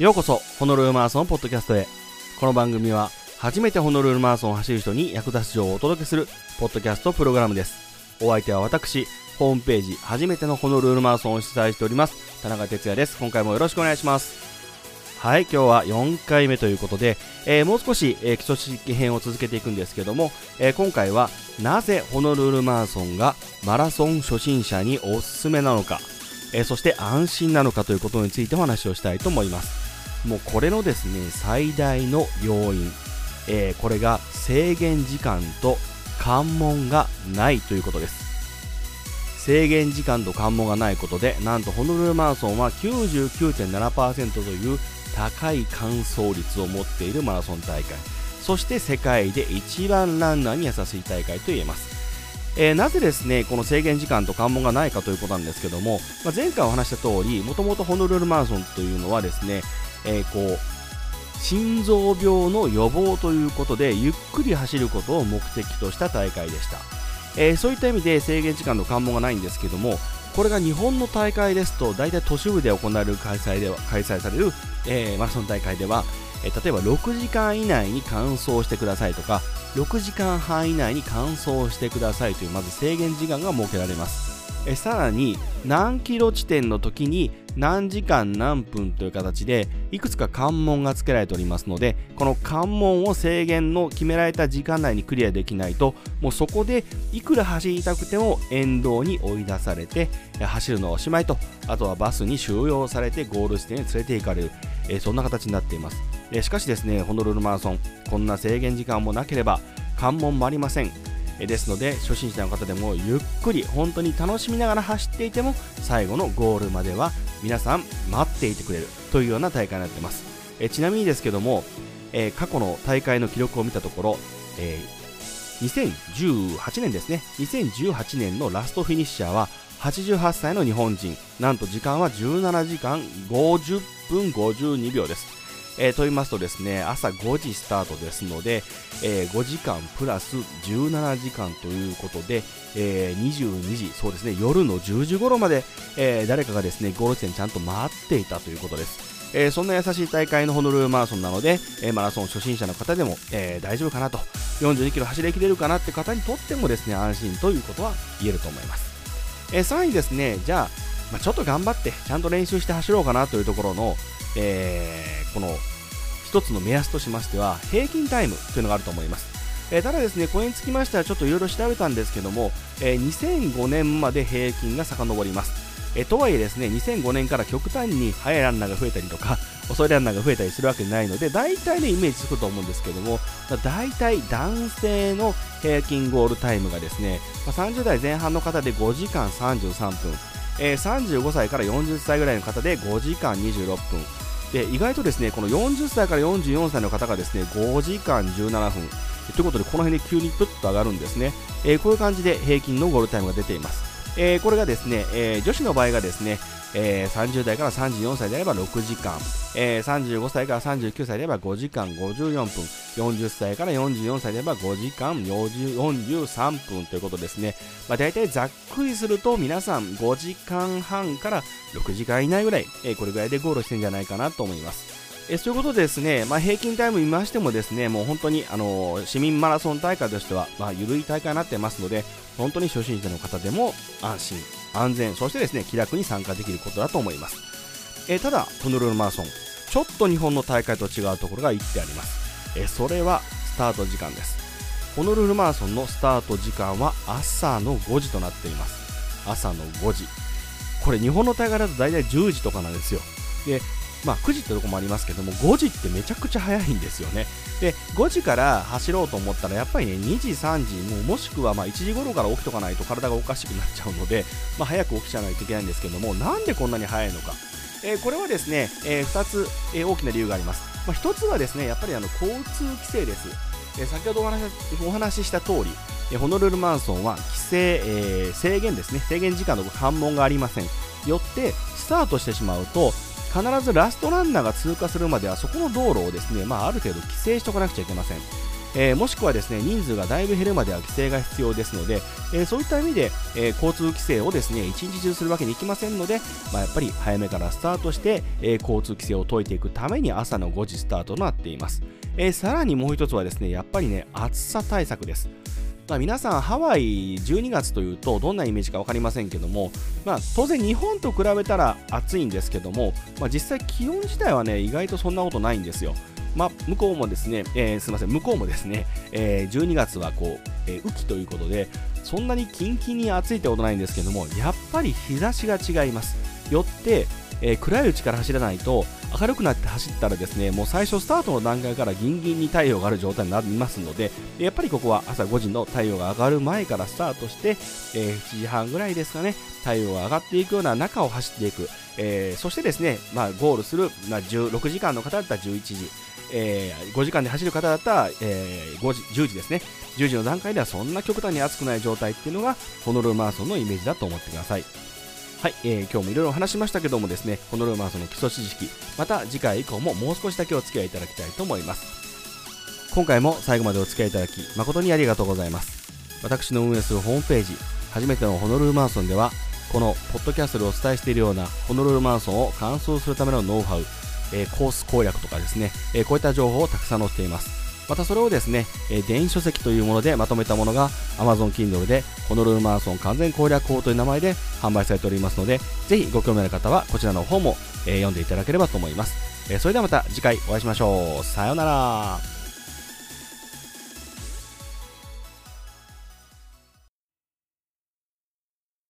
ようこそホノルルマラソンポッドキャストへ。この番組は初めてホノルルマラソンを走る人に役立つ情報をお届けするポッドキャストプログラムです。お相手は私ホームページ初めてのホノルルマラソンを主催しております田中哲也です。今回もよろしくお願いします。はい今日は4回目ということで、えー、もう少し、えー、基礎知識編を続けていくんですけども、えー、今回はなぜホノルルマラソンがマラソン初心者におすすめなのか、えそして安心なのかということについてお話をしたいと思います。もうこれのですね最大の要因、えこれが制限時間と関門がないということです。制限時間と関門がないことでなんとホノルルマラソンは99.7%という高い完走率を持っているマラソン大会。そして世界で一番ランナーに優しい大会と言えます。えー、なぜですねこの制限時間と関門がないかということなんですけども、まあ、前回お話した通りもともとホノルルマラソンというのはですね、えー、こう心臓病の予防ということでゆっくり走ることを目的とした大会でした、えー、そういった意味で制限時間の関門がないんですけどもこれが日本の大会ですと大体都市部で行われる開催では開催されるえー、マラソン大会では、えー、例えば6時間以内に完走してくださいとか6時間半以内に完走してくださいというまず制限時間が設けられます。えさらに何キロ地点の時に何時間何分という形でいくつか関門が付けられておりますのでこの関門を制限の決められた時間内にクリアできないともうそこでいくら走りたくても沿道に追い出されて走るのはおしまいと。あとはバスに収容されてゴール地点に連れて行かれる。え、そんな形になっています、え、しかしですねホノルルマラソンこんな制限時間もなければ関門もありません、ですので初心者の方でもゆっくり本当に楽しみながら走っていても最後のゴールまでは皆さん待っていてくれるというような大会になっています、えちなみにですけども、え過去の大会の記録を見たところ、え2018年ですね。2018年のラストフィニッシャーは88歳の日本人。なんと時間は17時間50分52秒です。えー、と言いますとですね、朝5時スタートですので、えー、5時間プラス17時間ということで、えー、22時、そうですね、夜の10時頃まで、えー、誰かがですね、ゴール地点ちゃんと待っていたということです。えー、そんな優しい大会のホノルルマラソンなので、えー、マラソン初心者の方でも、えー、大丈夫かなと、42キロ走りきれるかなって方にとってもですね、安心ということは言えると思います。えさらにですね、じゃあ、まあ、ちょっと頑張ってちゃんと練習して走ろうかなというところの、えー、この一つの目安としましては平均タイムというのがあると思います。え、ただですね、これにつきましてはちょっといろいろ調べたんですけども、え、2005年まで平均が遡ります。え、とはいえですね、2005年から極端に速いランナーが増えたりとか、遅いランナーが増えたりするわけないので、大体ね、イメージつくと思うんですけども、大体男性の平均ゴールタイムがですね、30代前半の方で5時間33分、えー、35歳から40歳ぐらいの方で5時間26分。で意外とですねこの40歳から44歳の方がですね5時間17分。ということでこの辺で急にプッと上がるんですね、えー、こういう感じで平均のゴールタイムが出ています、えー、これがですね、え、女子の場合がですねえー、30代から34歳であれば6時間、えー、35歳から39歳であれば5時間54分、40歳から44歳であれば5時間43分ということですね。まあ、大体ざっくりすると皆さん5時間半から6時間以内ぐらい、えー、これぐらいでゴールしてるんじゃないかなと思います。えそういうことですね、まあ、平均タイム見ましてもですね、もう本当に、あの、市民マラソン大会としては、まあ、緩い大会になってますので、本当に初心者の方でも安心、安全、そしてですね、気楽に参加できることだと思います。え、ただ、ホノルルマラソン、ちょっと日本の大会と違うところが言ってあります。え、それは、スタート時間です。ホノルルマラソンのスタート時間は朝の5時となっています。朝の5時。これ日本の大会だと大体10時とかなんですよ。で、まあ、9時ってとこもありますけども5時ってめちゃくちゃ早いんですよね。で5時から走ろうと思ったらやっぱりね2時3時もうもしくはま1時頃から起きとかないと体がおかしくなっちゃうので、まあ、早く起きちゃないといけないんですけどもなんでこんなに早いのか、えー、これはですね、えー、2つ、えー、大きな理由があります、まあ、1つはですねやっぱりあの交通規制です、え先ほどお話お話しした通りホノルルマンソンは規制、え制限ですね。制限時間の関門がありません。よってスタートしてしまうと必ずラストランナーが通過するまではそこの道路をですね、まあ、ある程度規制しておかなくちゃいけません。えー、もしくはですね人数がだいぶ減るまでは規制が必要ですので、えー、そういった意味で、え交通規制をですね一日中するわけにいきませんので、まあ、やっぱり早めからスタートして、え交通規制を解いていくために朝の5時スタートとなっています、えさらにもう一つはですねやっぱりね暑さ対策ですまあ、皆さんハワイ12月というとどんなイメージか分かりませんけども、まあ、当然日本と比べたら暑いんですけども、まあ、実際気温自体はね意外とそんなことないんですよ。まあ、向こうもですね、えー、すみません、向こうもですね、えー、12月はこう、えー、雨季ということで、そんなにキンキンに暑いってことないんですけども、やっぱり日差しが違います。よって、えー、暗いうちから走らないと明るくなって走ったらですねもう最初スタートの段階からギンギンに太陽がある状態になりますのでやっぱりここは朝5時の太陽が上がる前からスタートして、えー、7時半ぐらいですかね太陽が上がっていくような中を走っていく、えー、そしてですね、まあ、ゴールする、まあ、16時間の方だったら11時。えー、5時間で走る方だったら、えー、5時10時ですね。10時の段階ではそんな極端に暑くない状態っていうのがホノルルマラソンのイメージだと思ってください。はい、えー、今日もいろいろ話しましたけどもですねホノルルマラソンの基礎知識また次回以降ももう少しだけお付き合いいただきたいと思います今回も最後までお付き合いいただき誠にありがとうございます私の運営するホームページ初めてのホノルルマラソンではこのポッドキャストでお伝えしているようなホノルルマラソンを完走するためのノウハウえー、コース攻略とかですね、えー、こういった情報をたくさん載っています。またそれをですね、え、電子書籍というものでまとめたものが Amazon Kindle でホノルルマラソン完全攻略法という名前で販売されておりますので、ぜひご興味ある方はこちらの方も、え、読んでいただければと思います。え、それではまた次回お会いしましょう。さようなら。